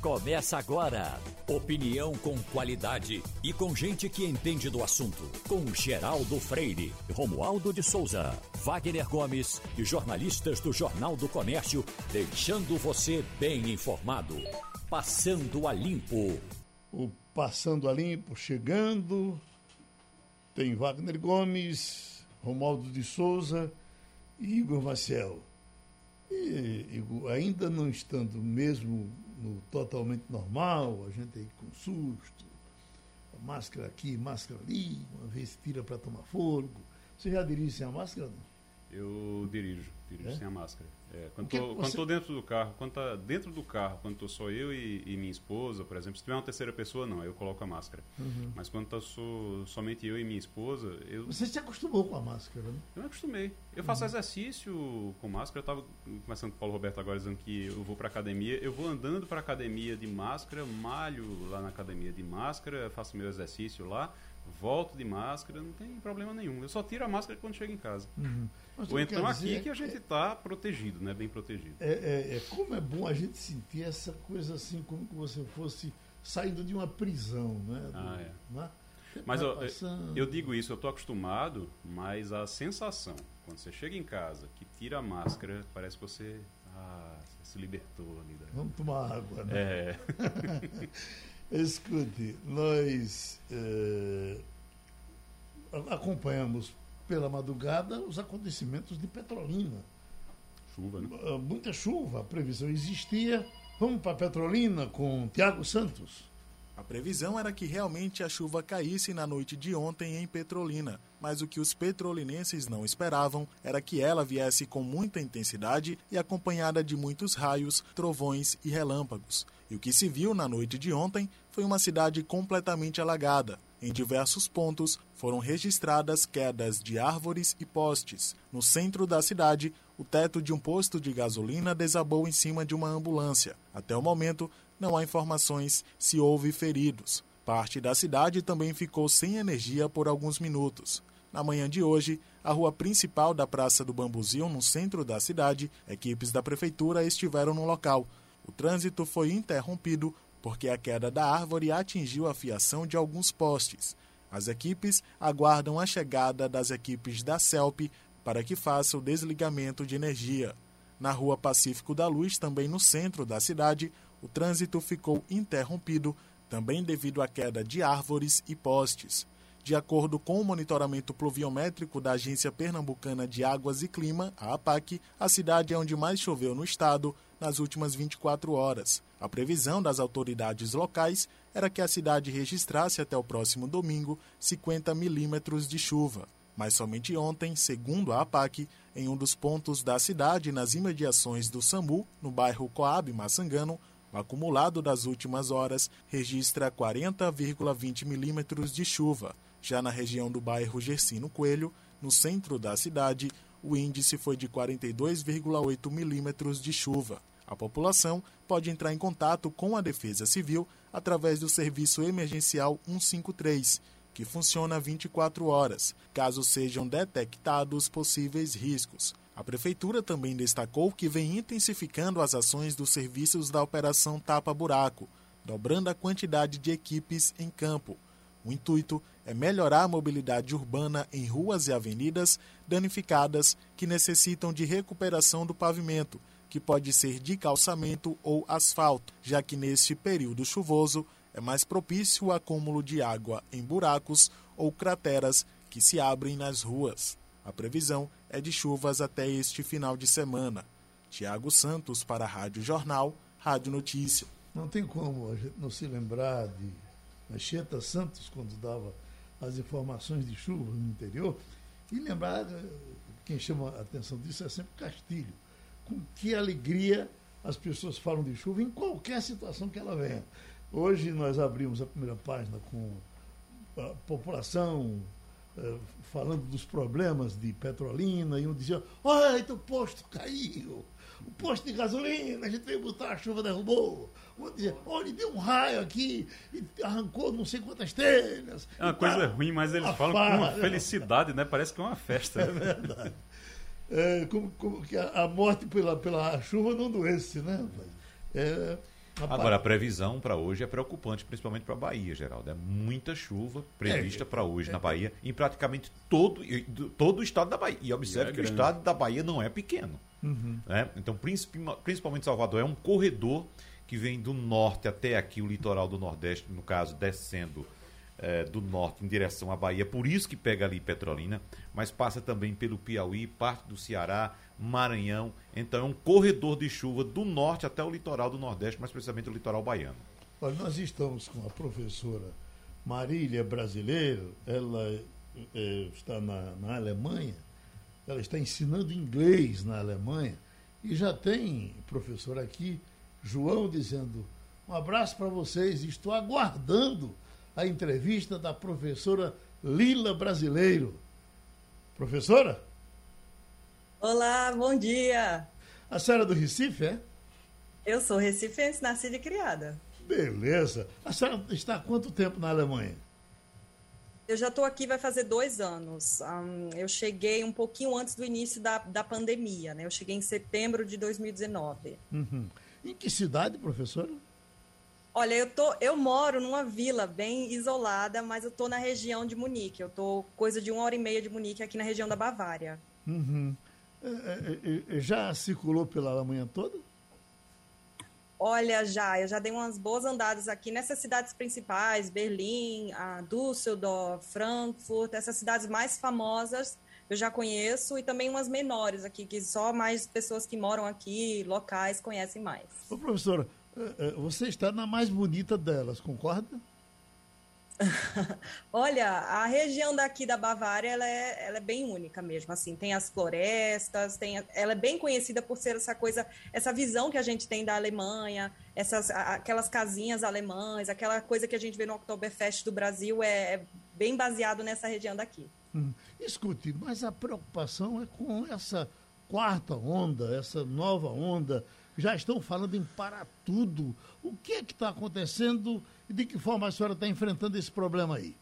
Começa agora. Opinião com qualidade e com gente que entende do assunto. Com Geraldo Freire, Romualdo de Souza, Wagner Gomes e jornalistas do Jornal do Comércio, deixando você bem informado. Passando a Limpo. O Passando a Limpo chegando. Tem Wagner Gomes, Romualdo de Souza e Igor Maciel. E, Igor, ainda não estando mesmo no totalmente normal, a gente aí com susto, máscara aqui, máscara ali, uma vez tira para tomar fôlego. Você já dirige sem a máscara? Não? Eu dirijo, dirijo é? sem a máscara. É, quando estou você... dentro do carro, quando tá dentro do carro, quando estou só eu e, e, minha esposa, por exemplo, se tiver uma terceira pessoa, não, eu coloco a máscara. Uhum. Mas quando tá somente eu e minha esposa, eu. Você se acostumou com a máscara, né? Eu me acostumei. Eu faço uhum. exercício com máscara. Eu estava começando com o Paulo Roberto agora dizendo que eu vou para academia. Eu vou andando para academia de máscara, malho lá na academia de máscara, faço meu exercício lá volto de máscara, não tem problema nenhum. Eu só tiro a máscara quando chego em casa. Uhum. Ou então aqui que a gente está é, protegido, né? Bem protegido. É, é, é, como é bom a gente sentir essa coisa assim, como que você fosse saindo de uma prisão, né? Do, ah, é. Né? Mas eu, eu, digo isso, eu estou acostumado, mas a sensação, quando você chega em casa, que tira a máscara, parece que você, ah, você se libertou ali. Da... Vamos tomar água, né? É. Escute, nós eh, acompanhamos pela madrugada os acontecimentos de Petrolina. Chuva, né? Ah, muita chuva, a previsão existia. Vamos para Petrolina com Tiago Santos. A previsão era que realmente a chuva caísse na noite de ontem em Petrolina, mas o que os petrolinenses não esperavam era que ela viesse com muita intensidade e acompanhada de muitos raios, trovões e relâmpagos. E o que se viu na noite de ontem foi uma cidade completamente alagada. Em diversos pontos foram registradas quedas de árvores e postes. No centro da cidade, o teto de um posto de gasolina desabou em cima de uma ambulância. Até o momento, não há informações se houve feridos. Parte da cidade também ficou sem energia por alguns minutos. Na manhã de hoje, a rua principal da Praça do Bambuzinho, no centro da cidade, equipes da prefeitura estiveram no local. O trânsito foi interrompido porque a queda da árvore atingiu a fiação de alguns postes. As equipes aguardam a chegada das equipes da CELP para que faça o desligamento de energia. Na Rua Pacífico da Luz, também no centro da cidade, o trânsito ficou interrompido, também devido à queda de árvores e postes. De acordo com o monitoramento pluviométrico da Agência Pernambucana de Águas e Clima, a APAC, a cidade é onde mais choveu no estado nas últimas 24 horas. A previsão das autoridades locais era que a cidade registrasse até o próximo domingo 50 milímetros de chuva. Mas somente ontem, segundo a APAC, em um dos pontos da cidade, nas imediações do SAMU, no bairro Coab Massangano, o acumulado das últimas horas registra 40,20 milímetros de chuva. Já na região do bairro Gersino Coelho, no centro da cidade, o índice foi de 42,8 milímetros de chuva. A população pode entrar em contato com a Defesa Civil através do serviço emergencial 153, que funciona 24 horas, caso sejam detectados possíveis riscos. A Prefeitura também destacou que vem intensificando as ações dos serviços da Operação Tapa Buraco, dobrando a quantidade de equipes em campo. O intuito é melhorar a mobilidade urbana em ruas e avenidas danificadas que necessitam de recuperação do pavimento, que pode ser de calçamento ou asfalto, já que neste período chuvoso é mais propício o acúmulo de água em buracos ou crateras que se abrem nas ruas. A previsão é de chuvas até este final de semana. Tiago Santos para a Rádio Jornal, Rádio Notícia. Não tem como a gente não se lembrar de Anchieta Santos, quando dava as informações de chuva no interior, e lembrar, quem chama a atenção disso é sempre Castilho. Com que alegria as pessoas falam de chuva em qualquer situação que ela venha. Hoje nós abrimos a primeira página com a população eh, falando dos problemas de Petrolina, e um dizia, olha, o posto caiu, o posto de gasolina, a gente veio botar, a chuva derrubou. Dizia, olha, deu um raio aqui e arrancou não sei quantas telhas. É uma coisa tá, ruim, mas eles falam com uma felicidade, né? Parece que é uma festa. É verdade. É, como, como que a, a, morte pela, pela chuva não doesse, né? É, Agora, a previsão para hoje é preocupante, principalmente para a Bahia, Geraldo. É muita chuva prevista é, para hoje é, na Bahia, em praticamente todo, todo o estado da Bahia. E observe e é que grande. o estado da Bahia não é pequeno. Uhum. Né? Então, principalmente Salvador, é um corredor que vem do norte até aqui, o litoral do Nordeste, no caso, descendo é, do norte em direção à Bahia. Por isso que pega ali Petrolina, mas passa também pelo Piauí, parte do Ceará, Maranhão. Então é um corredor de chuva do norte até o litoral do Nordeste, mais precisamente o litoral baiano. Olha, nós estamos com a professora Marília Brasileiro, ela é, está na, na Alemanha, ela está ensinando inglês na Alemanha e já tem professor aqui, João, dizendo um abraço para vocês, estou aguardando a entrevista da professora Lila Brasileiro. Professora? Olá, bom dia. A senhora é do Recife, é? Eu sou recifense, nascida e criada. Beleza. A senhora está há quanto tempo na Alemanha? Eu já estou aqui, vai fazer dois anos. Um, eu cheguei um pouquinho antes do início da, da pandemia, né? Eu cheguei em setembro de 2019. Uhum. Em que cidade, professora? Olha, eu, tô, eu moro numa vila bem isolada, mas eu estou na região de Munique. Eu estou coisa de uma hora e meia de Munique, aqui na região da Bavária. Uhum. É, é, é, já circulou pela Alemanha toda? Olha, já, eu já dei umas boas andadas aqui nessas cidades principais, Berlim, Düsseldorf, Frankfurt, essas cidades mais famosas eu já conheço, e também umas menores aqui, que só mais pessoas que moram aqui, locais, conhecem mais. Ô, professora, você está na mais bonita delas, concorda? Olha, a região daqui da Bavária ela é, ela é bem única mesmo. Assim, tem as florestas, tem, ela é bem conhecida por ser essa coisa, essa visão que a gente tem da Alemanha, essas, aquelas casinhas alemãs, aquela coisa que a gente vê no Oktoberfest do Brasil é, é bem baseado nessa região daqui. Hum. Escute, mas a preocupação é com essa quarta onda, essa nova onda. Já estão falando em parar tudo. O que é que está acontecendo? E de que forma a senhora está enfrentando esse problema aí?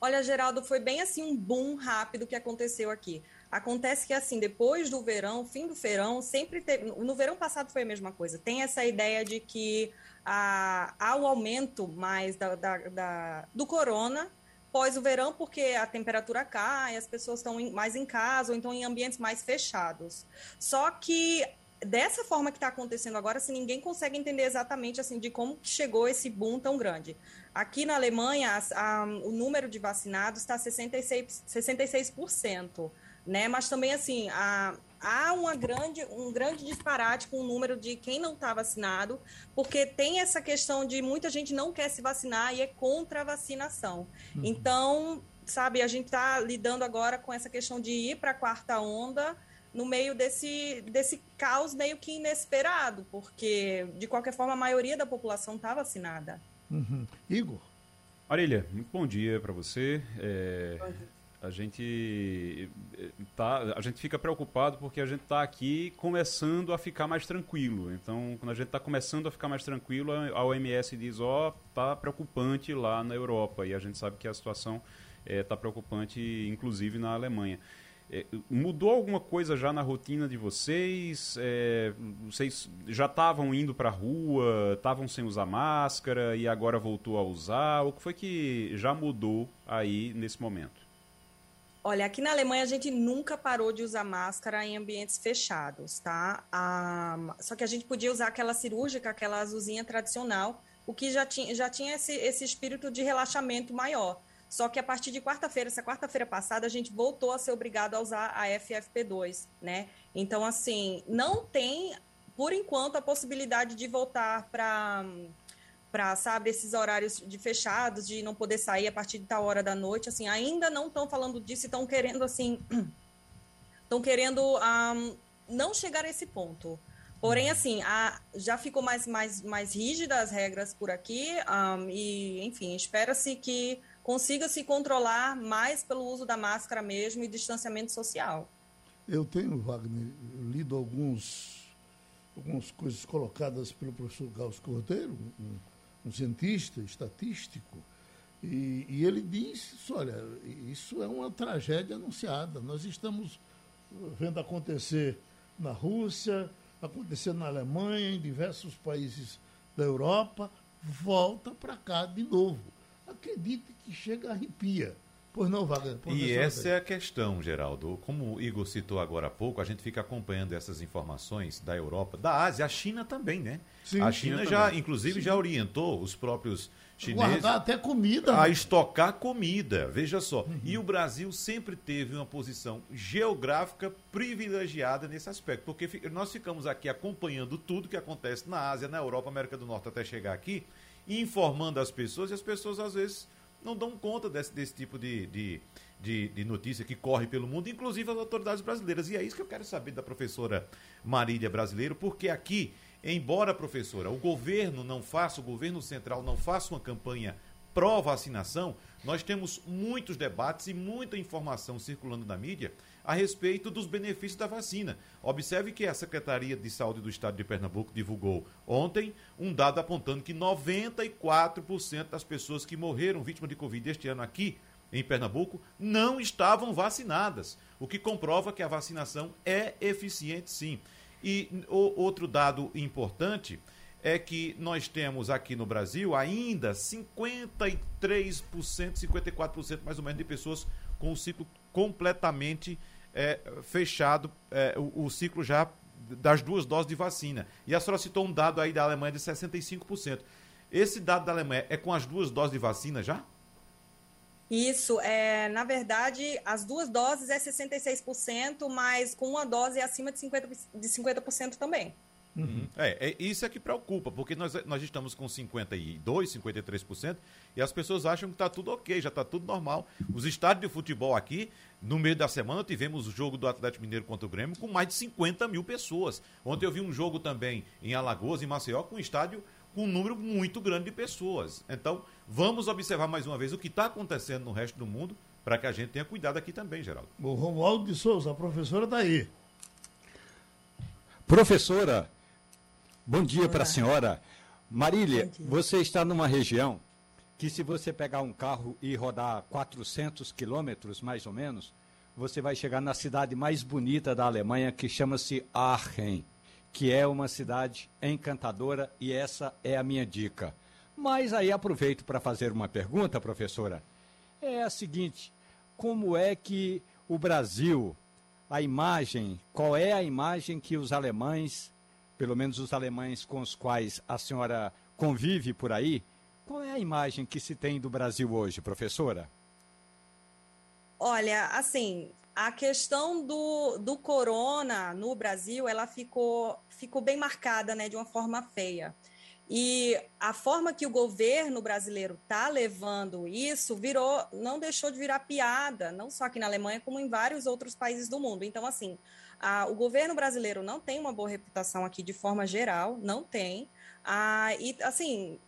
Olha, Geraldo, foi bem assim um boom rápido que aconteceu aqui. Acontece que assim, depois do verão, fim do verão, sempre teve. No verão passado foi a mesma coisa. Tem essa ideia de que ah, há um aumento mais da, da, da, do corona pós o verão, porque a temperatura cai, as pessoas estão mais em casa ou então em ambientes mais fechados. Só que dessa forma que está acontecendo agora, assim, ninguém consegue entender exatamente assim de como chegou esse boom tão grande. Aqui na Alemanha, a, a, o número de vacinados está 66%, 66%, né? Mas também assim, a, há uma grande, um grande disparate com o número de quem não está vacinado, porque tem essa questão de muita gente não quer se vacinar e é contra a vacinação. Uhum. Então, sabe, a gente está lidando agora com essa questão de ir para a quarta onda no meio desse, desse caos meio que inesperado, porque, de qualquer forma, a maioria da população está vacinada. Uhum. Igor? Marília, muito bom dia para você. É, a gente tá, a gente fica preocupado porque a gente está aqui começando a ficar mais tranquilo. Então, quando a gente está começando a ficar mais tranquilo, a OMS diz, ó, oh, tá preocupante lá na Europa e a gente sabe que a situação está é, preocupante, inclusive na Alemanha. É, mudou alguma coisa já na rotina de vocês? É, vocês já estavam indo para a rua, estavam sem usar máscara e agora voltou a usar? O que foi que já mudou aí nesse momento? Olha, aqui na Alemanha a gente nunca parou de usar máscara em ambientes fechados, tá? Ah, só que a gente podia usar aquela cirúrgica, aquela azulzinha tradicional, o que já tinha, já tinha esse, esse espírito de relaxamento maior. Só que a partir de quarta-feira, essa quarta-feira passada, a gente voltou a ser obrigado a usar a FFP2, né? Então, assim, não tem, por enquanto, a possibilidade de voltar para para sabe esses horários de fechados de não poder sair a partir de tal hora da noite assim ainda não estão falando disso estão querendo assim estão querendo um, não chegar a esse ponto porém assim a, já ficou mais mais mais rígida as regras por aqui um, e enfim espera-se que consiga se controlar mais pelo uso da máscara mesmo e distanciamento social. Eu tenho, Wagner, lido alguns, algumas coisas colocadas pelo professor Gauss Cordeiro, um, um cientista estatístico, e, e, ele diz, olha, isso é uma tragédia anunciada. Nós estamos vendo acontecer na Rússia, acontecendo na Alemanha, em diversos países da Europa, volta para cá de novo. Acredite que chega a arrepia. Pois não, Wagner. E essa é a questão, Geraldo. Como o Igor citou agora há pouco, a gente fica acompanhando essas informações da Europa, da Ásia, a China também, né? Sim, a China, China já, também. inclusive, Sim. já orientou os próprios chineses. Guardar até comida. A né? estocar comida, veja só. Uhum. E o Brasil sempre teve uma posição geográfica privilegiada nesse aspecto, porque nós ficamos aqui acompanhando tudo que acontece na Ásia, na Europa, América do Norte, até chegar aqui, informando as pessoas, e as pessoas às vezes não dão conta desse, desse tipo de, de, de, de, notícia que corre pelo mundo, inclusive as autoridades brasileiras. E é isso que eu quero saber da professora Marília Brasileiro, porque aqui, embora, professora, o governo não faça, o governo central não faça uma campanha pró-vacinação, nós temos muitos debates e muita informação circulando na mídia a respeito dos benefícios da vacina. Observe que a Secretaria de Saúde do Estado de Pernambuco divulgou ontem um dado apontando que 94% das pessoas que morreram vítimas de Covid este ano aqui em Pernambuco não estavam vacinadas, o que comprova que a vacinação é eficiente sim. E o, outro dado importante é que nós temos aqui no Brasil ainda 53%, 54% mais ou menos de pessoas com o ciclo completamente é, fechado é, o, o, ciclo já das duas doses de vacina. E a senhora citou um dado aí da Alemanha de 65%. Esse dado da Alemanha é com as duas doses de vacina já? Isso, é, na verdade, as duas doses é 66%, mas com uma dose é acima de 50%, de 50% também. Uhum. É, é, isso é que preocupa, porque nós, nós estamos com 52%, 53%, e as pessoas acham que está tudo ok, já está tudo normal. Os estádios de futebol aqui, no meio da semana, tivemos o jogo do Atlético Mineiro contra o Grêmio com mais de 50 mil pessoas. Ontem eu vi um jogo também em Alagoas, em Maceió, com um estádio com um número muito grande de pessoas. Então, vamos observar mais uma vez o que está acontecendo no resto do mundo, para que a gente tenha cuidado aqui também, Geraldo. O Romualdo de Souza, a professora está aí. Professora, Bom dia para a senhora. Marília, você está numa região que se você pegar um carro e rodar 400 quilômetros, mais ou menos, você vai chegar na cidade mais bonita da Alemanha, que chama-se Aachen, que é uma cidade encantadora e essa é a minha dica. Mas aí aproveito para fazer uma pergunta, professora. É a seguinte: como é que o Brasil, a imagem, qual é a imagem que os alemães pelo menos os alemães com os quais a senhora convive por aí, qual é a imagem que se tem do Brasil hoje, professora? Olha, assim, a questão do, do corona no Brasil, ela ficou, ficou bem marcada, né, de uma forma feia. E a forma que o governo brasileiro está levando isso virou, não deixou de virar piada, não só aqui na Alemanha, como em vários outros países do mundo. Então, assim, o governo brasileiro não tem uma boa reputação aqui de forma geral, não tem. Ah, e, assim,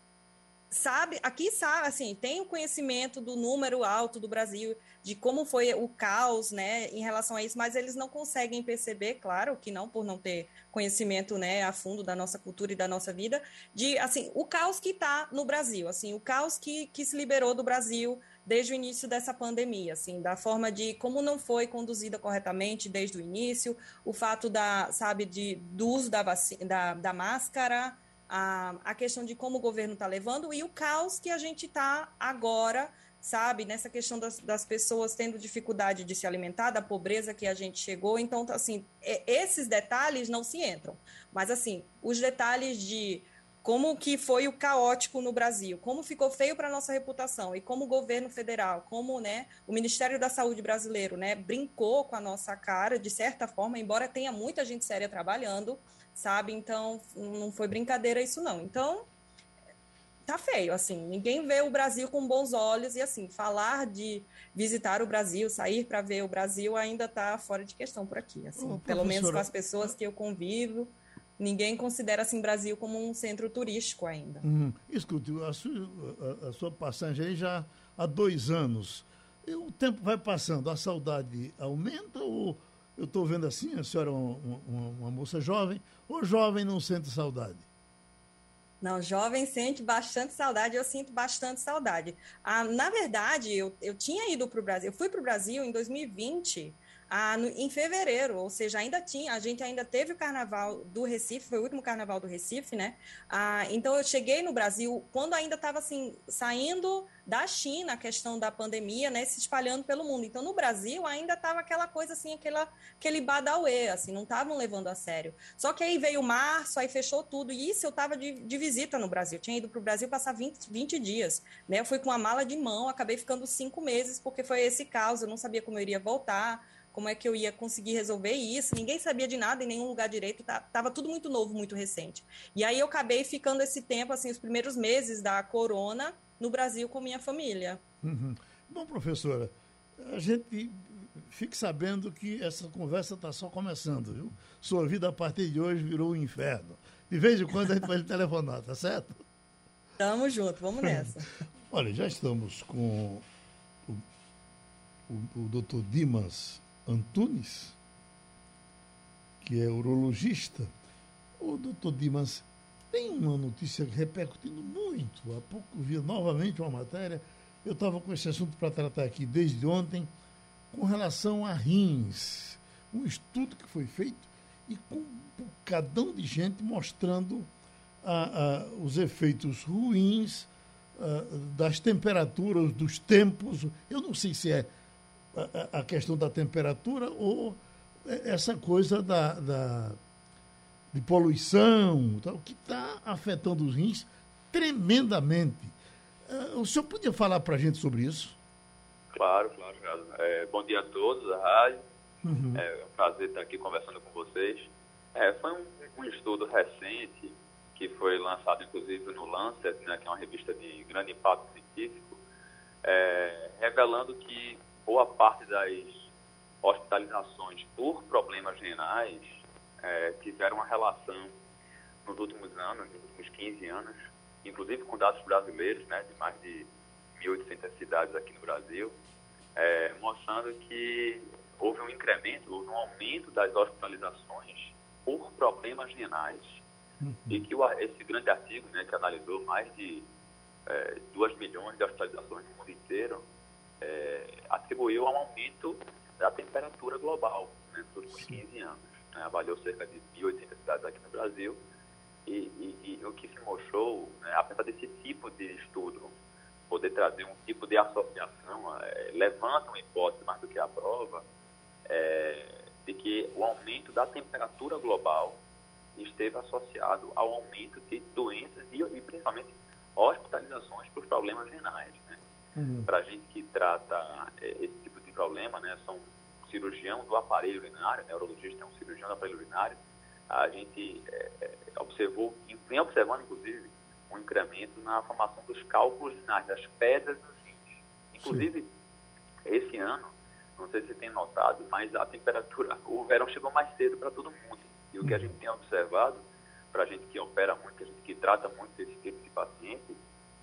sabe, aqui sabe, assim, tem o conhecimento do número alto do Brasil, de como foi o caos, né, em relação a isso, mas eles não conseguem perceber, claro que não, por não ter conhecimento, né, a fundo da nossa cultura e da nossa vida, de, assim, o caos que está no Brasil, assim, o caos que, que se liberou do Brasil desde o início dessa pandemia, assim, da forma de como não foi conduzida corretamente desde o início, o fato da, sabe, de, do uso da, vacina, da, da máscara, a, a questão de como o governo está levando e o caos que a gente está agora, sabe, nessa questão das, das pessoas tendo dificuldade de se alimentar, da pobreza que a gente chegou. Então, assim, é, esses detalhes não se entram. Mas, assim, os detalhes de como que foi o caótico no Brasil, como ficou feio para nossa reputação? E como o governo federal, como né, o Ministério da Saúde brasileiro, né, brincou com a nossa cara de certa forma, embora tenha muita gente séria trabalhando, sabe? Então não foi brincadeira isso não. Então tá feio, assim, ninguém vê o Brasil com bons olhos e assim falar de visitar o Brasil, sair para ver o Brasil ainda está fora de questão por aqui, assim, oh, pelo menos com as pessoas que eu convivo ninguém considera assim Brasil como um centro turístico ainda. Uhum. Escute, a sua, a, a sua, passagem aí já há dois anos. E o tempo vai passando, a saudade aumenta ou eu estou vendo assim, a senhora é uma, uma, uma, moça jovem, ou jovem não sente saudade? Não, jovem sente bastante saudade, eu sinto bastante saudade. Ah, na verdade, eu, eu tinha ido para o Brasil, eu fui para o Brasil em 2020 ah, no, em fevereiro, ou seja, ainda tinha, a gente ainda teve o carnaval do Recife, foi o último carnaval do Recife, né? Ah, então eu cheguei no Brasil quando ainda estava assim, saindo da China a questão da pandemia, né, se espalhando pelo mundo. Então no Brasil ainda estava aquela coisa assim, aquela, aquele badauê, assim, não estavam levando a sério. Só que aí veio março, aí fechou tudo, e isso eu estava de, de, visita no Brasil, tinha ido para o Brasil passar 20, 20 dias, né? Eu fui com uma mala de mão, acabei ficando cinco meses, porque foi esse caos, eu não sabia como eu iria voltar como é que eu ia conseguir resolver isso. Ninguém sabia de nada em nenhum lugar direito, tá, tava tudo muito novo, muito recente. E aí eu acabei ficando esse tempo, assim, os primeiros meses da corona no Brasil com minha família. Uhum. Bom, professora, a gente fique sabendo que essa conversa está só começando, viu? Sua vida a partir de hoje virou um inferno. De vez em quando a gente vai telefonar, tá certo? Tamo junto, vamos nessa. Olha, já estamos com o, o, o doutor Dimas Antunes, que é urologista. O doutor Dimas tem uma notícia repercutindo muito. Há pouco vi novamente uma matéria. Eu estava com esse assunto para tratar aqui desde ontem, com relação a rins. Um estudo que foi feito e com um bocadão de gente mostrando os efeitos ruins das temperaturas, dos tempos. Eu não sei se é a, a questão da temperatura ou essa coisa da, da de poluição, tal, que está afetando os rins tremendamente. Uh, o senhor podia falar para a gente sobre isso? Claro, claro, claro. É, bom dia a todos, a rádio. Uhum. É um prazer estar aqui conversando com vocês. É, foi um, um, estudo recente que foi lançado, inclusive, no Lancet, né, que é uma revista de grande impacto científico, é, revelando que boa parte das hospitalizações por problemas renais é, tiveram uma relação nos últimos anos, nos últimos 15 anos, inclusive com dados brasileiros, né, de mais de 1.800 cidades aqui no Brasil, é, mostrando que houve um incremento, houve um aumento das hospitalizações por problemas renais. Uhum. E que o, esse grande artigo, né, que analisou mais de é, 2 milhões de hospitalizações no mundo inteiro, é, atribuiu a um aumento da temperatura global né, nos últimos 15 anos. Né, avaliou cerca de 1.800 cidades aqui no Brasil e, e, e o que se mostrou, né, apesar desse tipo de estudo poder trazer um tipo de associação, é, levanta uma hipótese mais do que a prova, é, de que o aumento da temperatura global esteve associado ao aumento de doenças e, e principalmente hospitalizações por problemas renais. Uhum. Para a gente que trata é, esse tipo de problema, né, são cirurgião do aparelho urinário, neurologista é um cirurgião do aparelho urinário, a gente é, é, observou, vem observando inclusive, um incremento na formação dos cálculos urinários, das pedras nos rins. Inclusive, Sim. esse ano, não sei se você tem notado, mas a temperatura, o verão chegou mais cedo para todo mundo. E o que a uhum. gente tem observado, para a gente que opera muito, a gente que trata muito desse tipo de paciente,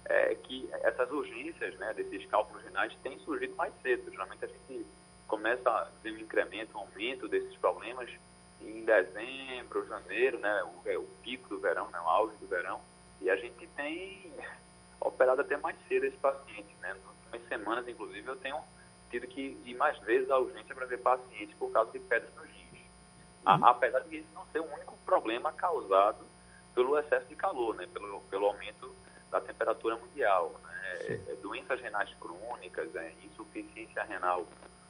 é, que essas urgências né, desses cálculos renais têm surgido mais cedo. Geralmente a gente começa a ver um incremento, um aumento desses problemas em dezembro, janeiro, né, o, é o pico do verão, né, o auge do verão, e a gente tem operado até mais cedo esse paciente. Né? Nas últimas semanas, inclusive, eu tenho tido que ir mais vezes à urgência para ver pacientes por causa de pedras nos rins. Uhum. Apesar de isso não ser o único problema causado pelo excesso de calor, né? pelo, pelo aumento da temperatura mundial. Né? É, doenças renais crônicas, é, insuficiência renal,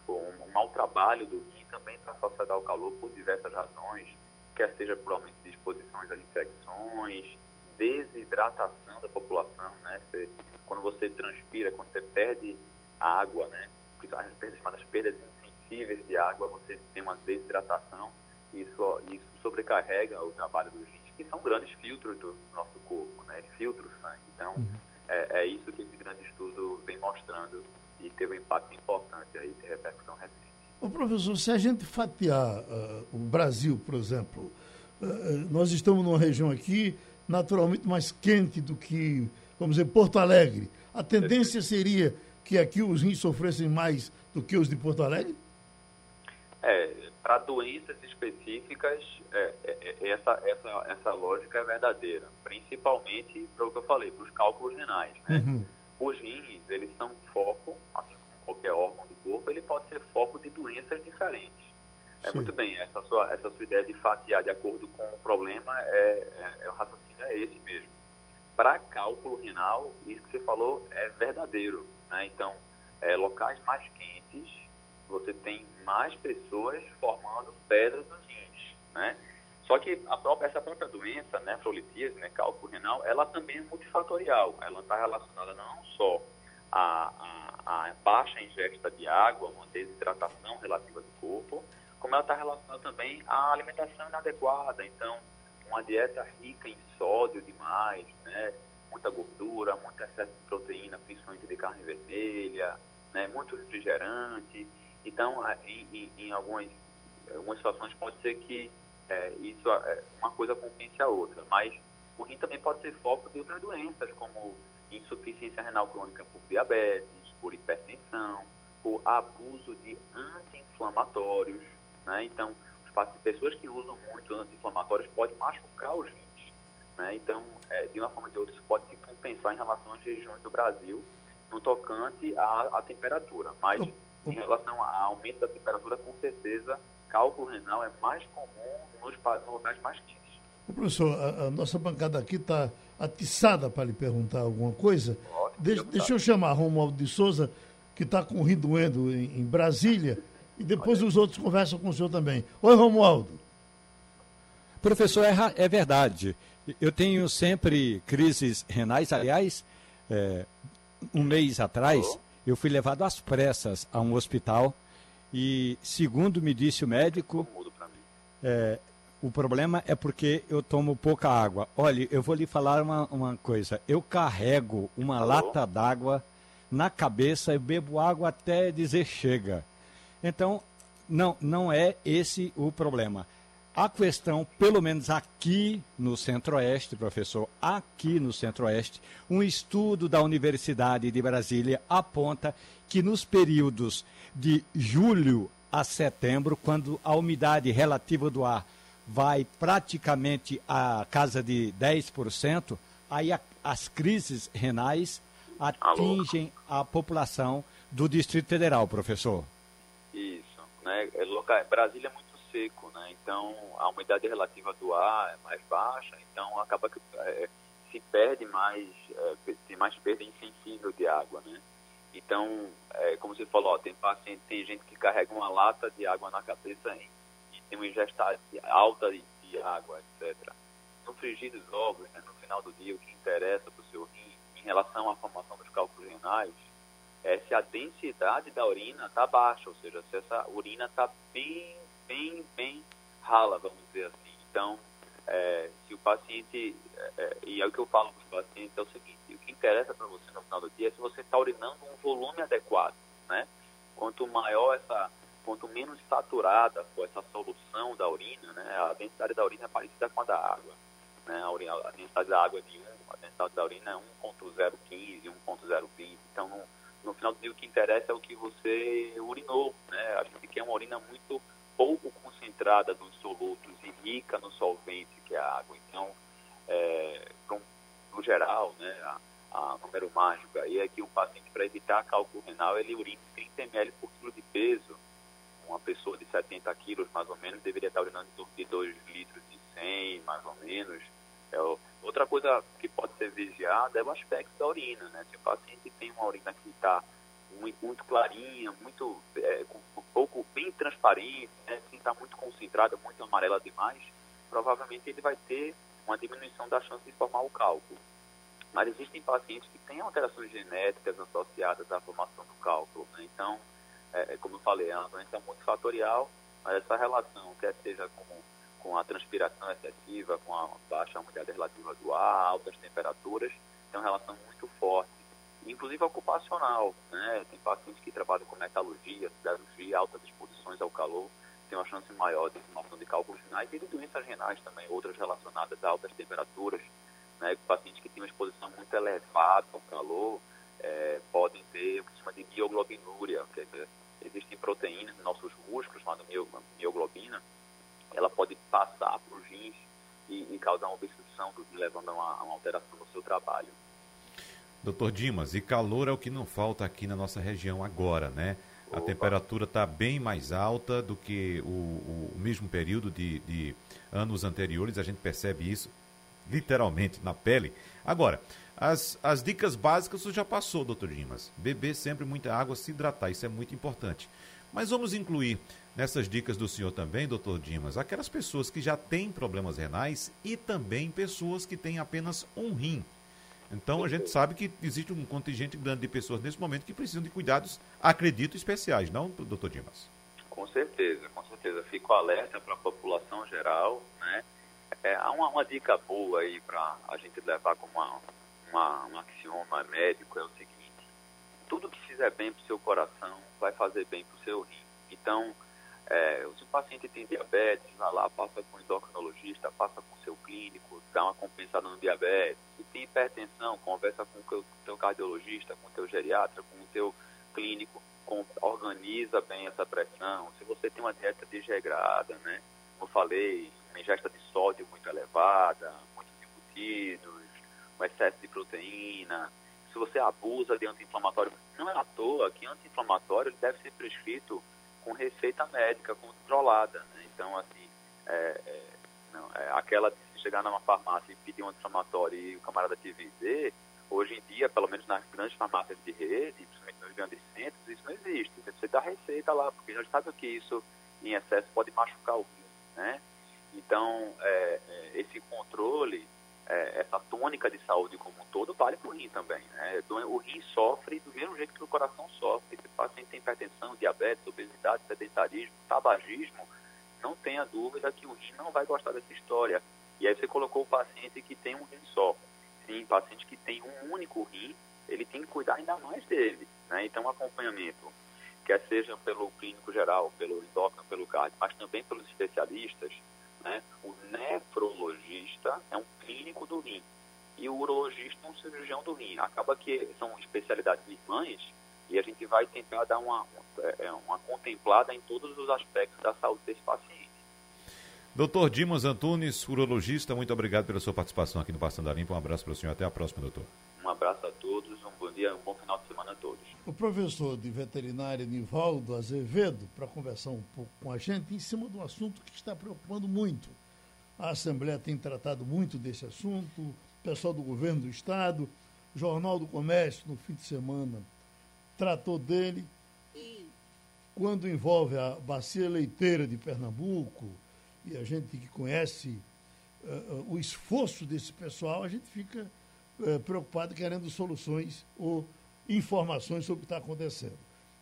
um, um mau trabalho do rim também está associado ao calor por diversas razões, quer seja por aumento de exposições às infecções, desidratação da população, né? Você, quando você transpira, quando você perde água, né? As chamadas perdas insensíveis de água, você tem uma desidratação, isso, isso sobrecarrega o trabalho dos rins, que são grandes filtros do nosso corpo, né? Ele filtra o sangue. Então, uhum. é, é, isso que esse grande estudo vem mostrando e teve um impacto importante aí de repercussão recente. Ô, professor, se a gente fatiar uh, o Brasil, por exemplo, uh, nós estamos numa região aqui naturalmente mais quente do que, vamos dizer, Porto Alegre. A tendência seria que aqui os rins sofressem mais do que os de Porto Alegre? É, para doenças específicas, é, é, é, essa, essa, essa lógica é verdadeira, principalmente para o que eu falei, para os cálculos renais. Né? Uhum. Os rins, eles são foco, assim como qualquer órgão do corpo, ele pode ser foco de doenças diferentes. É Sim. muito bem, essa sua, essa sua ideia de fatiar de acordo com o problema, é, é, é o raciocínio é esse mesmo. Para cálculo renal, isso que você falou é verdadeiro. Né? Então, é, locais mais quentes, você tem mais pessoas formando pedras nos rins. Né? Só que própria, essa própria doença, né, nefrolitíase, né, cálculo renal, ela também é multifatorial. Ela está relacionada não só à, à, à, baixa ingesta de água, uma desidratação relativa do corpo, como ela está relacionada também à alimentação inadequada. Então, uma dieta rica em sódio demais, né, muita gordura, muito excesso de proteína, principalmente de carne vermelha, né, muito refrigerante. Então, em, em, em algumas, algumas situações pode ser que é, isso é, uma coisa compense a outra. Mas o rim também pode ser foco de outras doenças, como insuficiência renal crônica por diabetes, por hipertensão, por abuso de anti-inflamatórios. Né? Então, as pessoas que usam muito anti-inflamatórios podem machucar os rins. Né? Então, é, de uma forma ou de outra, isso pode se compensar em relação às regiões do Brasil no tocante à, à temperatura. Mas, em relação ao aumento da temperatura, com certeza, cálculo renal é mais comum nos, locais mais quentes. Professor, a, a, nossa bancada aqui está atiçada para lhe perguntar alguma coisa. De, deixa eu chamar Romualdo de Souza, que está com o rim doendo em, em, Brasília, e depois os outros conversam com o senhor também. Oi, Romualdo. Professor, é, é verdade. Eu tenho sempre crises renais. Aliás, é, um mês atrás, eu fui levado às pressas a um hospital e, segundo me disse o médico, é, o problema é porque eu tomo pouca água. Olha, eu vou lhe falar uma, uma coisa. Eu carrego uma Alô? lata d'água na cabeça e bebo água até dizer chega. Então, não, não é esse o problema. A questão, pelo menos aqui no Centro-Oeste, professor, aqui no Centro-Oeste, um estudo da Universidade de Brasília aponta que nos períodos de julho a setembro, quando a umidade relativa do ar vai praticamente à casa de 10%, aí a, as crises renais atingem Alô? a população do Distrito Federal, professor. Isso, né? É Brasília é muito seco, né? Então a umidade relativa do ar é mais baixa, então acaba que é, se perde mais, é, tem mais perda insensível de água, né? Então, é, como você falou, ó, tem paciente, tem gente que carrega uma lata de água na cabeça e, e tem uma ingesta alta de, de, água, etc. No frigir dos ovos, né, no final do dia, o que interessa para o seu rim em relação à formação dos cálculos renais é se a densidade da urina está baixa, ou seja, se essa urina está bem, bem, bem rala, vamos dizer assim. Então, é, se o paciente, é, é e é o que eu falo para os pacientes, é o seguinte, o que interessa para você no final do dia é se você está urinando um volume adequado, né? Quanto maior essa, quanto menos saturada for essa solução da urina, né? A densidade da urina é parecida com a da água, né? A, urina, a densidade da água é de 1, a densidade da urina é 1.015, 1.020, então no, no final do dia o que interessa é o que você urinou, né? A gente quer uma urina muito pouco concentrada nos solutos e rica no solvente, que é a água. Então, é, no geral, né, a, a número mágico aí é que o paciente, para evitar cálculo renal, ele urina 30 ml por quilo de peso. Uma pessoa de 70 quilos, mais ou menos, deveria estar urinando em torno de 2 litros de 100, mais ou menos. É, outra coisa que pode ser vigiada é o aspecto da urina, né? Se o paciente tem uma urina que está muito, muito, clarinha, muito é, um pouco bem transparente, né? se está muito concentrada, muito amarela demais, provavelmente ele vai ter uma diminuição da chance de formar o cálculo. Mas existem pacientes que têm alterações genéticas associadas à formação do cálculo. Né? Então, é, é como eu falei, é uma doença multifatorial, mas essa relação, quer seja com, com a transpiração excessiva, com a baixa umidade relativa do ar, altas temperaturas, tem uma relação muito forte. Inclusive ocupacional, né? Tem pacientes que trabalham com metalurgia, siderurgia, altas exposições ao calor, tem uma chance maior de formação de cálculos renais e de doenças renais também, outras relacionadas a altas temperaturas. Né, pacientes que têm uma exposição muito elevada ao calor é, podem ter o que se chama de mioglobinúria, quer dizer, existem proteínas nos nossos músculos, chamada mioglobina, ela pode passar para os rins e, e, causar uma obstrução, levando a uma, a uma alteração no seu trabalho. Doutor Dimas, e calor é o que não falta aqui na nossa região agora, né? A Opa. temperatura está bem mais alta do que o, o mesmo período de, de anos anteriores, a gente percebe isso literalmente na pele. Agora, as, as dicas básicas você já passou, doutor Dimas. Beber sempre muita água, se hidratar, isso é muito importante. Mas vamos incluir nessas dicas do senhor também, doutor Dimas, aquelas pessoas que já têm problemas renais e também pessoas que têm apenas um rim. Então a gente sabe que existe um contingente grande de pessoas nesse momento que precisam de cuidados, acredito, especiais, não, doutor Dimas? Com certeza, com certeza. Fico alerta para a população geral, né? É, há uma, uma dica boa aí para a gente levar como uma, uma, um axioma médico, é o seguinte, tudo que fizer bem para o seu coração vai fazer bem para o seu rim. Então, é, se o paciente tem diabetes, vai lá, passa com o endocrinologista, passa com o seu clínico, dá uma compensada no diabetes. Se tem hipertensão, conversa com o teu cardiologista, com o teu geriatra, com o teu clínico, com, organiza bem essa pressão. Se você tem uma dieta desregrada, né? Como eu falei, uma ingesta de sódio muito elevada, muitos embutidos, um excesso de proteína, se você abusa de anti-inflamatório, não é à toa que anti-inflamatório deve ser prescrito com receita médica controlada. Né? Então, assim, é, é, não, é, aquela de chegar numa farmácia e pedir um anti-inflamatório e o camarada te dizer, hoje em dia, pelo menos nas grandes farmácias de rede, principalmente nos grandes centros, isso não existe. Você dá receita lá, porque já sabe que isso em excesso pode machucar o né? Então, é, é esse controle é, essa tônica de saúde como um todo vale para o rim também. Né? Então, o rim sofre do mesmo jeito que o coração sofre. Se o paciente tem hipertensão, diabetes, obesidade, sedentarismo, tabagismo, não tenha dúvida que o rim não vai gostar dessa história. E aí você colocou o paciente que tem um rim só. Sim, paciente que tem um único rim, ele tem que cuidar ainda mais dele. Né? Então, acompanhamento, quer seja pelo clínico geral, pelo endócrino, pelo cardio, mas também pelos especialistas, né? O nefrologista é um clínico do rim e o urologista é um cirurgião do rim. Acaba que são especialidades irmãs e a gente vai tentar dar uma, é, uma contemplada em todos os aspectos da saúde desse paciente. Doutor Dimas Antunes, urologista, muito obrigado pela sua participação aqui no Passando a Limpo. Um abraço para o senhor. Até a próxima, doutor. Um abraço a todos, um bom dia, um bom final de. O professor de veterinária Nivaldo Azevedo, para conversar um pouco com a gente em cima de um assunto que está preocupando muito. A Assembleia tem tratado muito desse assunto, o pessoal do governo do Estado, o Jornal do Comércio, no fim de semana, tratou dele. E quando envolve a bacia leiteira de Pernambuco, e a gente que conhece uh, o esforço desse pessoal, a gente fica uh, preocupado querendo soluções ou informações sobre o que está acontecendo.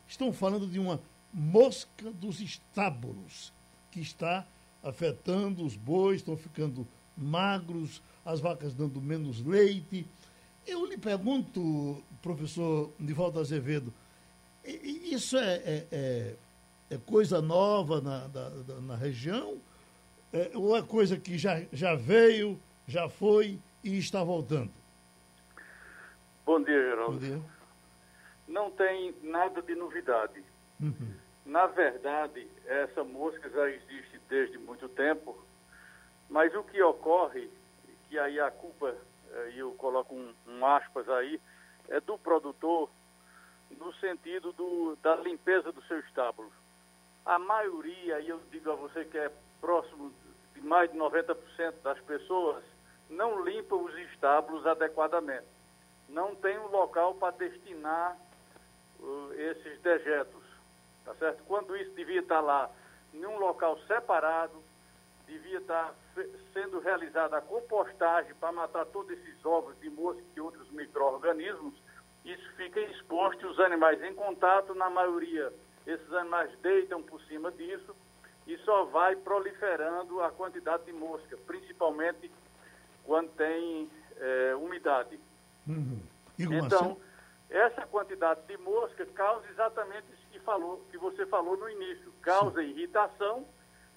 Estão falando de uma mosca dos estábulos que está afetando os bois, estão ficando magros, as vacas dando menos leite. Eu lhe pergunto, professor Nivaldo Azevedo, isso é, é, é, é coisa nova na, na região? É, ou é coisa que já, já veio, já foi e está voltando? Bom dia, Geraldo. Bom dia não tem nada de novidade. Uhum. Na verdade, essa mosca já existe desde muito tempo, mas o que ocorre, que aí a culpa, eh, e eu coloco um, um, aspas aí, é do produtor no sentido do, da limpeza do seu estábulo. A maioria, e eu digo a você que é próximo de mais de 90% das pessoas, não limpam os estábulos adequadamente. Não tem um local para destinar uh, esses dejetos, tá certo? Quando isso devia estar lá em um local separado, devia estar sendo realizada a compostagem para matar todos esses ovos de mosca e outros micro-organismos, isso fica exposto os animais em contato, na maioria esses animais deitam por cima disso e só vai proliferando a quantidade de mosca, principalmente quando tem é, umidade. Uhum. Então, essa quantidade de mosca causa exatamente isso que, falou, que você falou no início. Causa irritação,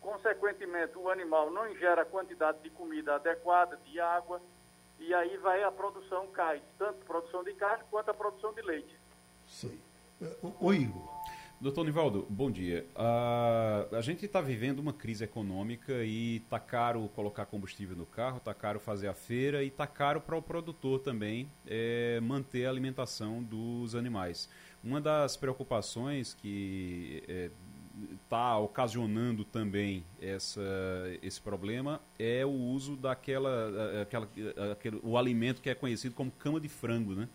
consequentemente o animal não ingere a quantidade de comida adequada, de água, e aí vai a produção cai, tanto a produção de carne quanto a produção de leite. Sim. O, o Igor. Doutor Nivaldo, bom dia. Uh, a gente está vivendo uma crise econômica e está caro colocar combustível no carro, está caro fazer a feira e está caro para o produtor também é, manter a alimentação dos animais. Uma das preocupações que está é, ocasionando também essa, esse problema é o uso daquela aquela, aquele, o alimento que é conhecido como cama de frango, né?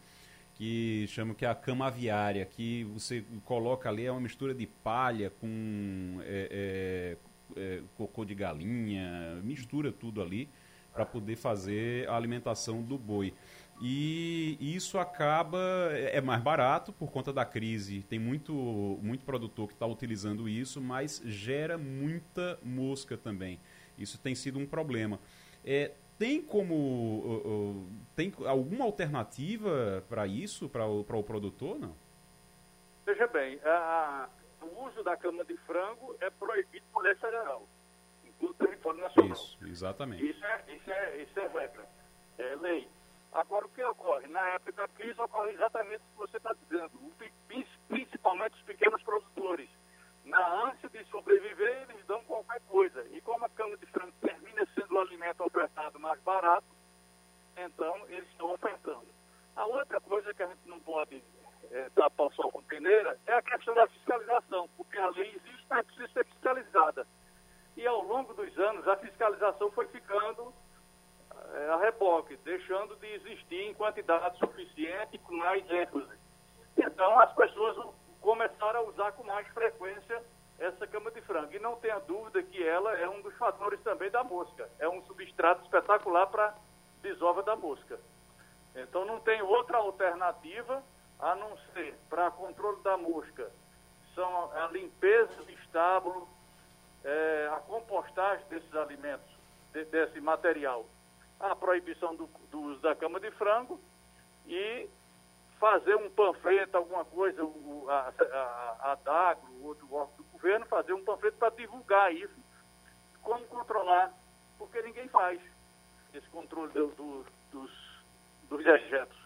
Que chama que é a cama aviária, que você coloca ali, é uma mistura de palha com é, é, é, cocô de galinha, mistura tudo ali para poder fazer a alimentação do boi. E isso acaba, é, é mais barato por conta da crise, tem muito, muito produtor que está utilizando isso, mas gera muita mosca também. Isso tem sido um problema. É, tem como. Tem alguma alternativa para isso, para o, o produtor, não? Veja bem, a, o uso da cama de frango é proibido por lei federal, no território nacional. Isso, exatamente. Isso é, isso é, isso é regra, é lei. Agora, o que ocorre? Na época da crise ocorre exatamente o que você está dizendo, principalmente os pequenos produtores. Na ânsia de sobreviver, eles dão qualquer coisa. E como a cama de frango termina sendo o alimento ofertado mais barato, então eles estão ofertando. A outra coisa que a gente não pode é, tapar só com peneira é a questão da fiscalização, porque a lei existe, mas precisa ser fiscalizada. E ao longo dos anos, a fiscalização foi ficando é, a reboque, deixando de existir em quantidade suficiente com mais ênfase. Então, as pessoas começaram a usar com mais frequência essa cama de frango. E não tenha dúvida que ela é um dos fatores também da mosca. É um substrato espetacular para desova da mosca. Então não tem outra alternativa a não ser para controle da mosca. São a limpeza do estábulo, é, a compostagem desses alimentos, de, desse material, a proibição do, do uso da cama de frango e fazer um panfleto, alguma coisa, o, a, a, a DAGRO, outro órgão do governo, fazer um panfleto para divulgar isso, como controlar, porque ninguém faz esse controle do, do, dos, dos dejetos.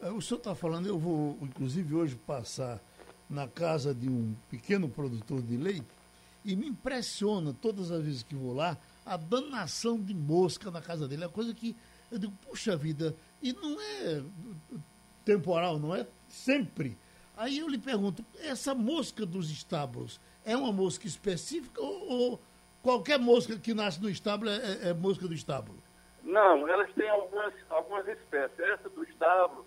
É, o senhor está falando, eu vou, inclusive, hoje passar na casa de um pequeno produtor de leite e me impressiona todas as vezes que vou lá a danação de mosca na casa dele. É coisa que eu digo, puxa vida, e não é temporal, não é sempre. Aí eu lhe pergunto, essa mosca dos estábulos é uma mosca específica ou, ou qualquer mosca que nasce no estábulo é, é, é, mosca do estábulo? Não, elas têm algumas, algumas espécies. Essa do estábulo,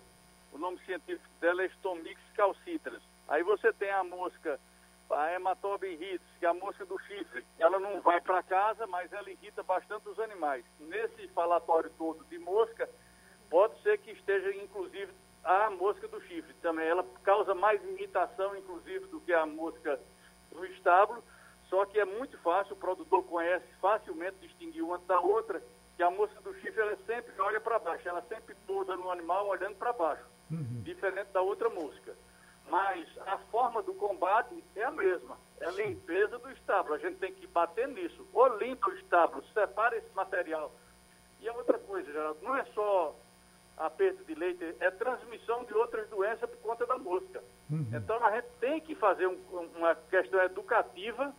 o nome científico dela é Stomix calcitras. Aí você tem a mosca, a Hematoba irritis, que é a mosca do chifre. Ela não vai para casa, mas ela irrita bastante os animais. Nesse falatório todo de mosca, pode ser que esteja, inclusive, a mosca do chifre também. Ela causa mais irritação, inclusive, do que a mosca do estábulo, só que é muito fácil, o produtor conhece facilmente distinguir uma da outra, que a mosca do chifre ela sempre olha para baixo, ela sempre pousa no animal olhando para baixo, uhum. diferente da outra mosca. Mas a forma do combate é a mesma, é a limpeza do estábulo, a gente tem que bater nisso. Ou limpa o estábulo, separa esse material. E a outra coisa, Geraldo, não é só a perda de leite, é transmissão de outras doenças por conta da mosca. Uhum. Então a gente tem que fazer um, uma questão educativa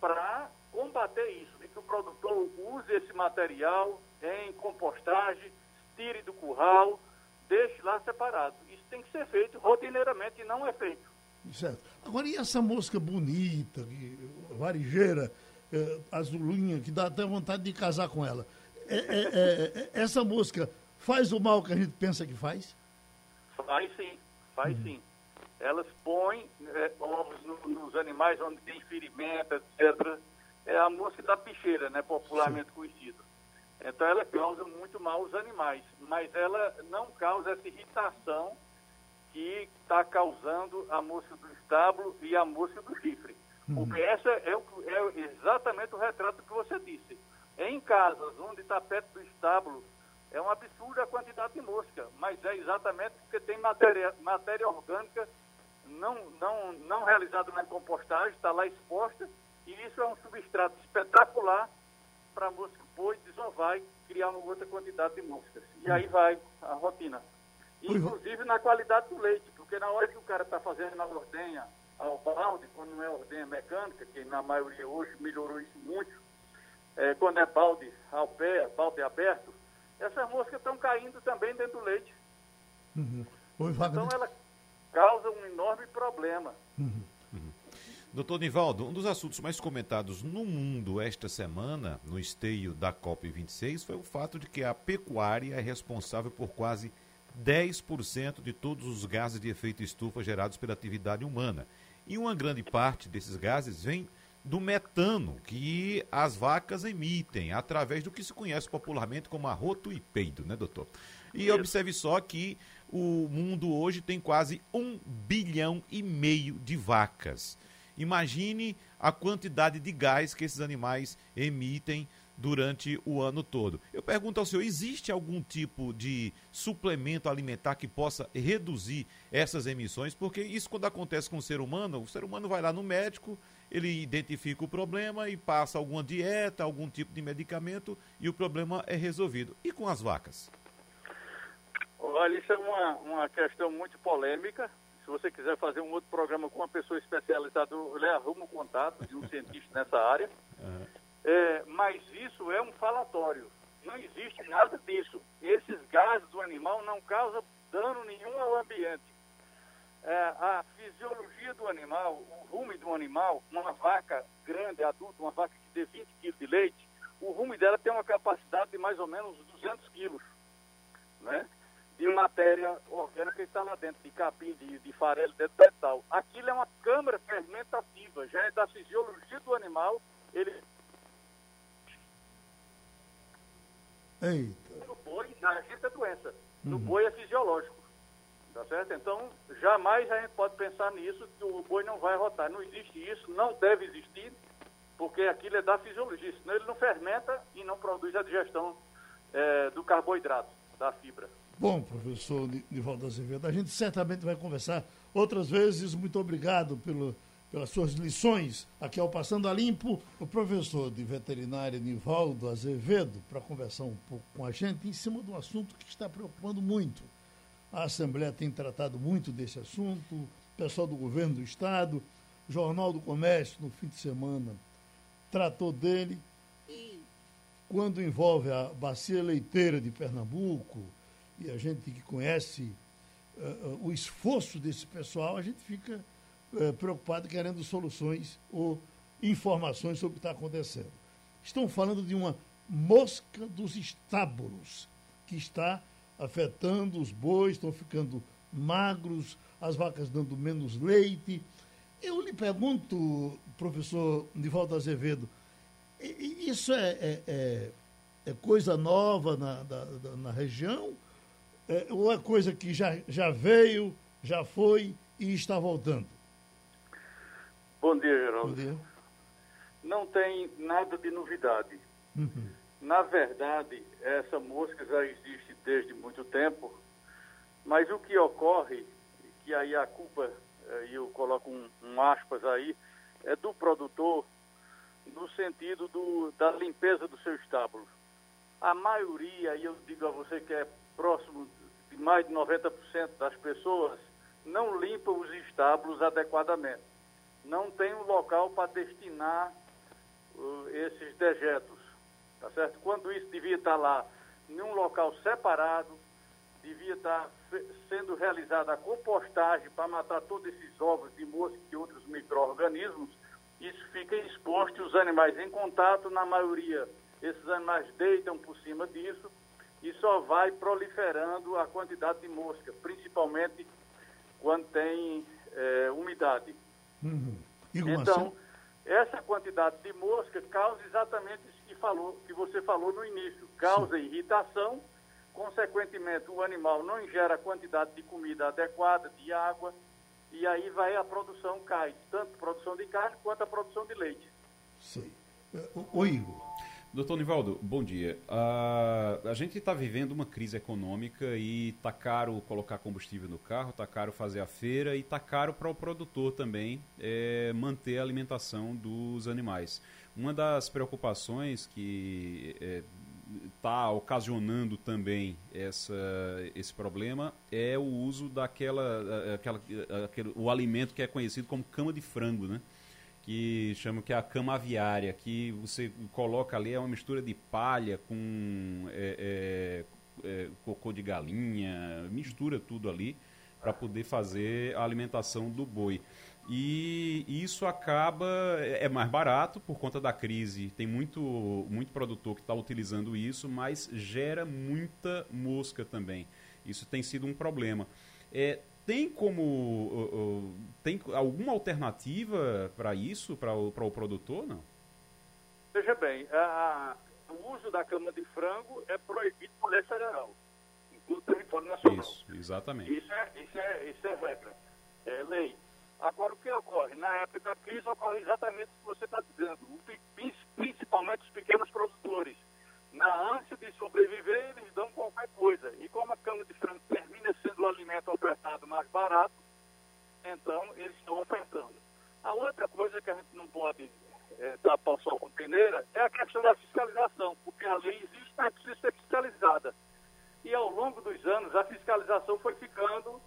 para combater isso, produtor use esse material em compostagem, tire do curral, deixe lá separado. Isso tem que ser feito rotineiramente e não é feito. Certo. Agora, e essa mosca bonita, varigeira, é, azulinha, que dá até vontade de casar com ela? É, é, é, é essa mosca faz o mal que a gente pensa que faz? Faz sim, faz uhum. sim. Elas põem é, ovos no, nos animais onde tem ferimento, etc. É a mosca da picheira, né, popularmente sim. conhecida. Então ela causa muito mal aos animais, mas ela não causa essa irritação que está causando a mosca do estábulo e a mosca do chifre. Uhum. Porque essa é, o, é exatamente o retrato que você disse. Em casas onde está perto do estábulo é um absurdo a quantidade de mosca, mas é exatamente porque tem matéria, matéria orgânica não, não, não realizada na compostagem, está lá exposta, e isso é um substrato espetacular para a mosca pôr, desovar e criar uma outra quantidade de moscas. E aí vai a rotina. Inclusive na qualidade do leite, porque na hora que o cara está fazendo na ordenha ao balde, quando não é ordenha mecânica, que na maioria hoje melhorou isso muito, é, quando é balde ao pé, balde aberto, essas moscas estão caindo também dentro do leite. Uhum. Oi, então ela causa um enorme problema. Uhum. Doutor Nivaldo, um dos assuntos mais comentados no mundo esta semana, no esteio da COP26, foi o fato de que a pecuária é responsável por quase 10% de todos os gases de efeito estufa gerados pela atividade humana. E uma grande parte desses gases vem do metano que as vacas emitem, através do que se conhece popularmente como arroto e peido, né, doutor? E observe só que o mundo hoje tem quase um bilhão e meio de vacas. Imagine a quantidade de gás que esses animais emitem durante o ano todo. Eu pergunto ao senhor: existe algum tipo de suplemento alimentar que possa reduzir essas emissões? Porque isso, quando acontece com o ser humano, o ser humano vai lá no médico, ele identifica o problema e passa alguma dieta, algum tipo de medicamento e o problema é resolvido. E com as vacas? Olha, isso é uma, uma questão muito polêmica. Se você quiser fazer um outro programa com uma pessoa especializada, eu lhe arrumo o contato de um cientista nessa área. Uhum. É, mas isso é um falatório. Não existe nada disso. Esses gases do animal não causam dano nenhum ao ambiente. É, a fisiologia do animal, o rume do animal, uma vaca grande, adulta, uma vaca que dê 20 quilos de leite, o rume dela tem uma capacidade de mais ou menos 200 quilos. Né? De matéria orgânica que está lá dentro, de capim, de, de farelo, de tal. Aquilo é uma câmara fermentativa, já é da fisiologia do animal. Ele. Eita. No boi, na gente é doença. No uhum. boi é fisiológico. Tá certo? Então, jamais a gente pode pensar nisso, que o boi não vai rotar. Não existe isso, não deve existir, porque aquilo é da fisiologia. Senão ele não fermenta e não produz a digestão é, do carboidrato, da fibra. Bom, professor Nivaldo Azevedo, a gente certamente vai conversar outras vezes. Muito obrigado pelo, pelas suas lições. Aqui ao Passando a Limpo, o professor de veterinária Nivaldo Azevedo, para conversar um pouco com a gente em cima de um assunto que está preocupando muito. A Assembleia tem tratado muito desse assunto, o pessoal do governo do Estado, o Jornal do Comércio, no fim de semana, tratou dele. E quando envolve a bacia leiteira de Pernambuco, e a gente que conhece uh, o esforço desse pessoal, a gente fica uh, preocupado querendo soluções ou informações sobre o que está acontecendo. Estão falando de uma mosca dos estábulos que está afetando os bois, estão ficando magros, as vacas dando menos leite. Eu lhe pergunto, professor Nivaldo Azevedo, isso é, é, é, é coisa nova na, da, na região é, é coisa que já, já veio, já foi e está voltando? Bom dia, Geraldo. Bom dia. Não tem nada de novidade. Uhum. Na verdade, essa mosca já existe desde muito tempo, mas o que ocorre, que aí a culpa, e eu coloco um, um aspas aí, é do produtor no sentido do, da limpeza do seu estábulo. A maioria, e eu digo a você que é próximo mais de 90% das pessoas não limpam os estábulos adequadamente. Não tem um local para destinar uh, esses dejetos, tá certo? Quando isso devia estar lá em um local separado, devia estar sendo realizada a compostagem para matar todos esses ovos de mosca e outros micro-organismos, isso fica exposto os animais em contato, na maioria, esses animais deitam por cima disso e só vai proliferando a quantidade de mosca, principalmente quando tem é, umidade. Uhum. Então, essa quantidade de mosca causa exatamente isso que, falou, que você falou no início, causa Sim. irritação, consequentemente o animal não ingere a quantidade de comida adequada, de água, e aí vai a produção cai, tanto produção de carne quanto a produção de leite. Sim. O, o Igor, Doutor Nivaldo, bom dia. Uh, a gente está vivendo uma crise econômica e está caro colocar combustível no carro, está caro fazer a feira e está caro para o produtor também é, manter a alimentação dos animais. Uma das preocupações que é, está ocasionando também essa, esse problema é o uso daquela aquela, aquele, o alimento que é conhecido como cama de frango, né? Que chama que é a cama aviária, que você coloca ali é uma mistura de palha com é, é, é, cocô de galinha, mistura tudo ali para poder fazer a alimentação do boi. E isso acaba é, é mais barato por conta da crise. Tem muito muito produtor que está utilizando isso, mas gera muita mosca também. Isso tem sido um problema. É, tem como tem alguma alternativa para isso para o, o produtor não? Veja bem, a, o uso da cama de frango é proibido por lei federal no território nacional. Isso, exatamente. Isso é, isso é, isso é regra, é lei. Agora, o que ocorre? Na época da crise, ocorre exatamente o que você está dizendo, principalmente os pequenos produtores. Na ânsia de sobreviver, eles dão qualquer coisa. E como a cama de frango termina sendo o alimento ofertado mais barato, então eles estão ofertando. A outra coisa que a gente não pode é, tapar só com peneira é a questão da fiscalização, porque a lei existe, mas precisa ser fiscalizada. E ao longo dos anos, a fiscalização foi ficando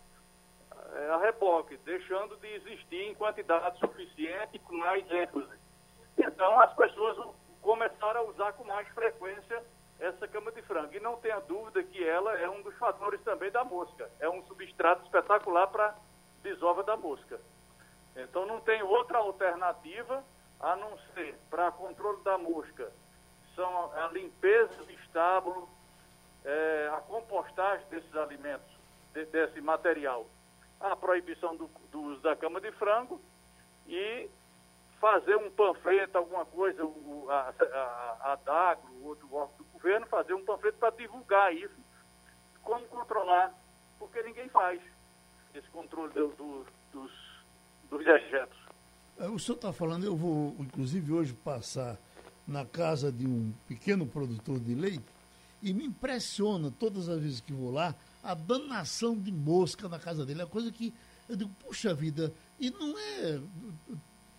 é, a reboque, deixando de existir em quantidade suficiente com mais ênfase. Então, as pessoas começaram a usar com mais frequência essa cama de frango. E não tenha dúvida que ela é um dos fatores também da mosca. É um substrato espetacular para desova da mosca. Então, não tem outra alternativa a não ser para controle da mosca. São a limpeza do estábulo, é, a compostagem desses alimentos, de, desse material, a proibição do, do, uso da cama de frango e fazer um panfleto, alguma coisa, o, a, a, a DAGRO, outro órgão do governo, fazer um panfleto para divulgar isso, como controlar, porque ninguém faz esse controle do, do, dos, dos dejetos. É, o senhor está falando, eu vou, inclusive, hoje passar na casa de um pequeno produtor de leite e me impressiona todas as vezes que vou lá a danação de mosca na casa dele. É coisa que eu digo, puxa vida, e não é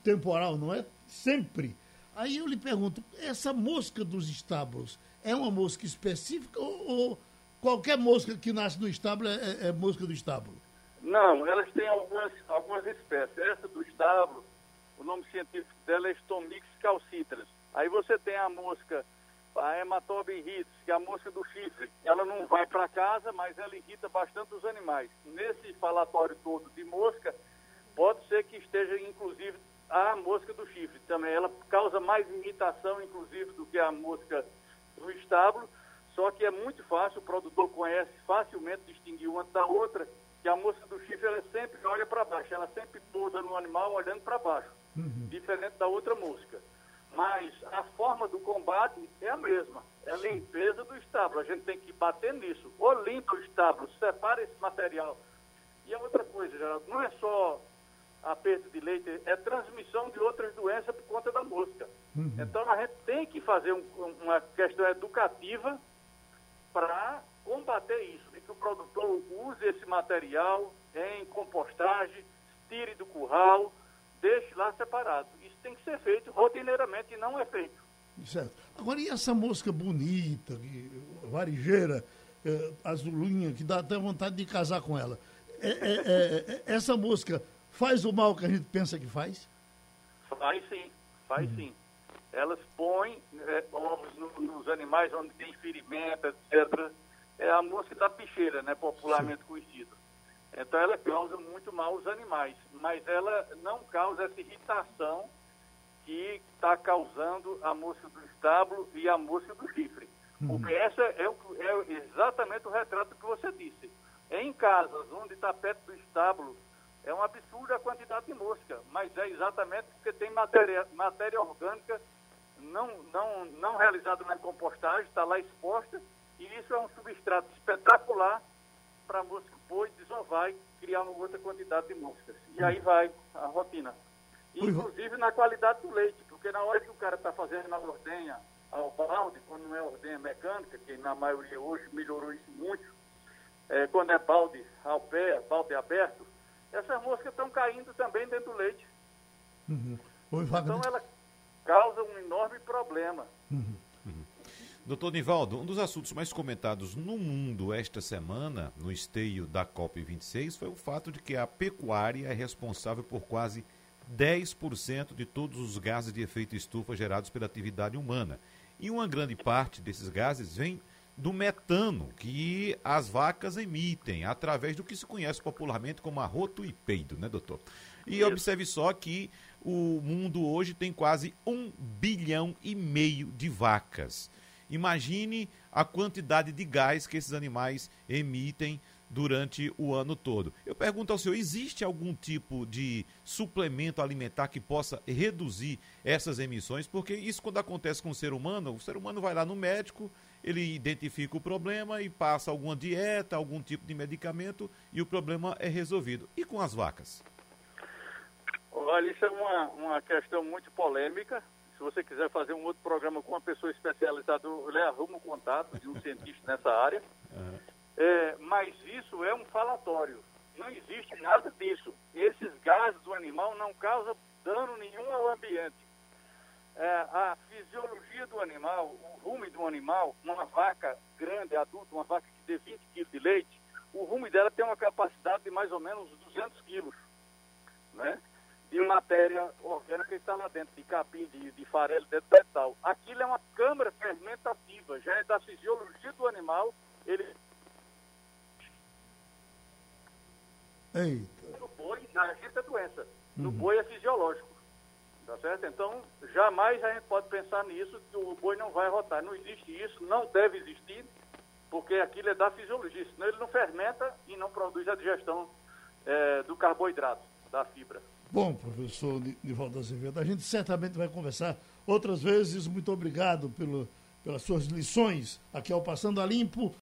temporal, não é sempre. Aí eu lhe pergunto, essa mosca dos estábulos é uma mosca específica ou, ou qualquer mosca que nasce no estábulo é, é, é, mosca do estábulo? Não, elas têm algumas, algumas espécies. Essa do estábulo, o nome científico dela é Stomix calcitras. Aí você tem a mosca a hematoba irritis, que é a mosca do chifre, ela não vai para casa, mas ela irrita bastante os animais. Nesse falatório todo de mosca, pode ser que esteja, inclusive, a mosca do chifre também. Ela causa mais irritação, inclusive, do que a mosca do estábulo, só que é muito fácil, o produtor conhece facilmente distinguir uma da outra, que a mosca do chifre, ela sempre olha para baixo, ela sempre pousa no animal olhando para baixo, uhum. diferente da outra mosca. Mas a forma do combate é a mesma. É a limpeza do estábulo. A gente tem que bater nisso. Ou limpa o estábulo, separa esse material. E a outra coisa, Geraldo, não é só a perda de leite, é transmissão de outras doenças por conta da mosca. Uhum. Então a gente tem que fazer um, uma questão educativa para combater isso. E que o produtor use esse material em compostagem, tire do curral, deixe lá separado tem que ser feito rotineiramente e não é feito. Certo. Agora, e essa mosca bonita, varigeira, é, azulinha, que dá até vontade de casar com ela? É, é, é, é, essa mosca faz o mal que a gente pensa que faz? Faz sim, faz uhum. sim. Elas põem é, ovos no, nos animais onde tem ferimento, etc. É a mosca da picheira, né, popularmente sim. conhecida. Então ela causa muito mal aos animais, mas ela não causa essa irritação que está causando a mosca do estábulo e a mosca do chifre. Uhum. Porque essa é, o, é, exatamente o retrato que você disse. Em casas onde está perto do estábulo, é um absurdo a quantidade de mosca, mas é exatamente porque tem matéria, matéria orgânica não, não, não realizada na compostagem, está lá exposta, e isso é um substrato espetacular para a mosca pôr, desovar e criar uma outra quantidade de moscas. E aí vai a rotina inclusive na qualidade do leite, porque na hora que o cara está fazendo a ordenha ao balde, quando não é ordenha mecânica, que na maioria hoje melhorou isso muito, é, quando é balde ao pé, balde aberto, essas moscas estão caindo também dentro do leite. Uhum. Oi, então ela causa um enorme problema. Uhum. Uhum. Doutor Nivaldo, um dos assuntos mais comentados no mundo esta semana, no esteio da COP26, foi o fato de que a pecuária é responsável por quase 10% de todos os gases de efeito estufa gerados pela atividade humana. E uma grande parte desses gases vem do metano que as vacas emitem, através do que se conhece popularmente como arroto e peido, né, doutor? E Isso. observe só que o mundo hoje tem quase um bilhão e meio de vacas. Imagine a quantidade de gás que esses animais emitem durante o ano todo. Eu pergunto ao senhor: existe algum tipo de suplemento alimentar que possa reduzir essas emissões? Porque isso, quando acontece com o ser humano, o ser humano vai lá no médico, ele identifica o problema e passa alguma dieta, algum tipo de medicamento e o problema é resolvido. E com as vacas? Olha, isso é uma, uma questão muito polêmica se você quiser fazer um outro programa com uma pessoa especializada, eu lhe arrumo o contato de um cientista nessa área. Uhum. É, mas isso é um falatório. Não existe nada disso. Esses gases do animal não causam dano nenhum ao ambiente. É, a fisiologia do animal, o rumo do animal, uma vaca grande, adulta, uma vaca que dê 20 quilos de leite, o rumo dela tem uma capacidade de mais ou menos 200 quilos. Né? de matéria orgânica que está lá dentro, de capim, de, de farelo, do tal. Aquilo é uma câmara fermentativa, já é da fisiologia do animal. Ele. Eita. No boi, na gente é doença. No uhum. boi é fisiológico. Tá certo? Então, jamais a gente pode pensar nisso, que o boi não vai rotar. Não existe isso, não deve existir, porque aquilo é da fisiologia. Senão ele não fermenta e não produz a digestão é, do carboidrato, da fibra. Bom, professor Nivaldo Azevedo, a gente certamente vai conversar outras vezes. Muito obrigado pelo, pelas suas lições aqui ao Passando a Limpo.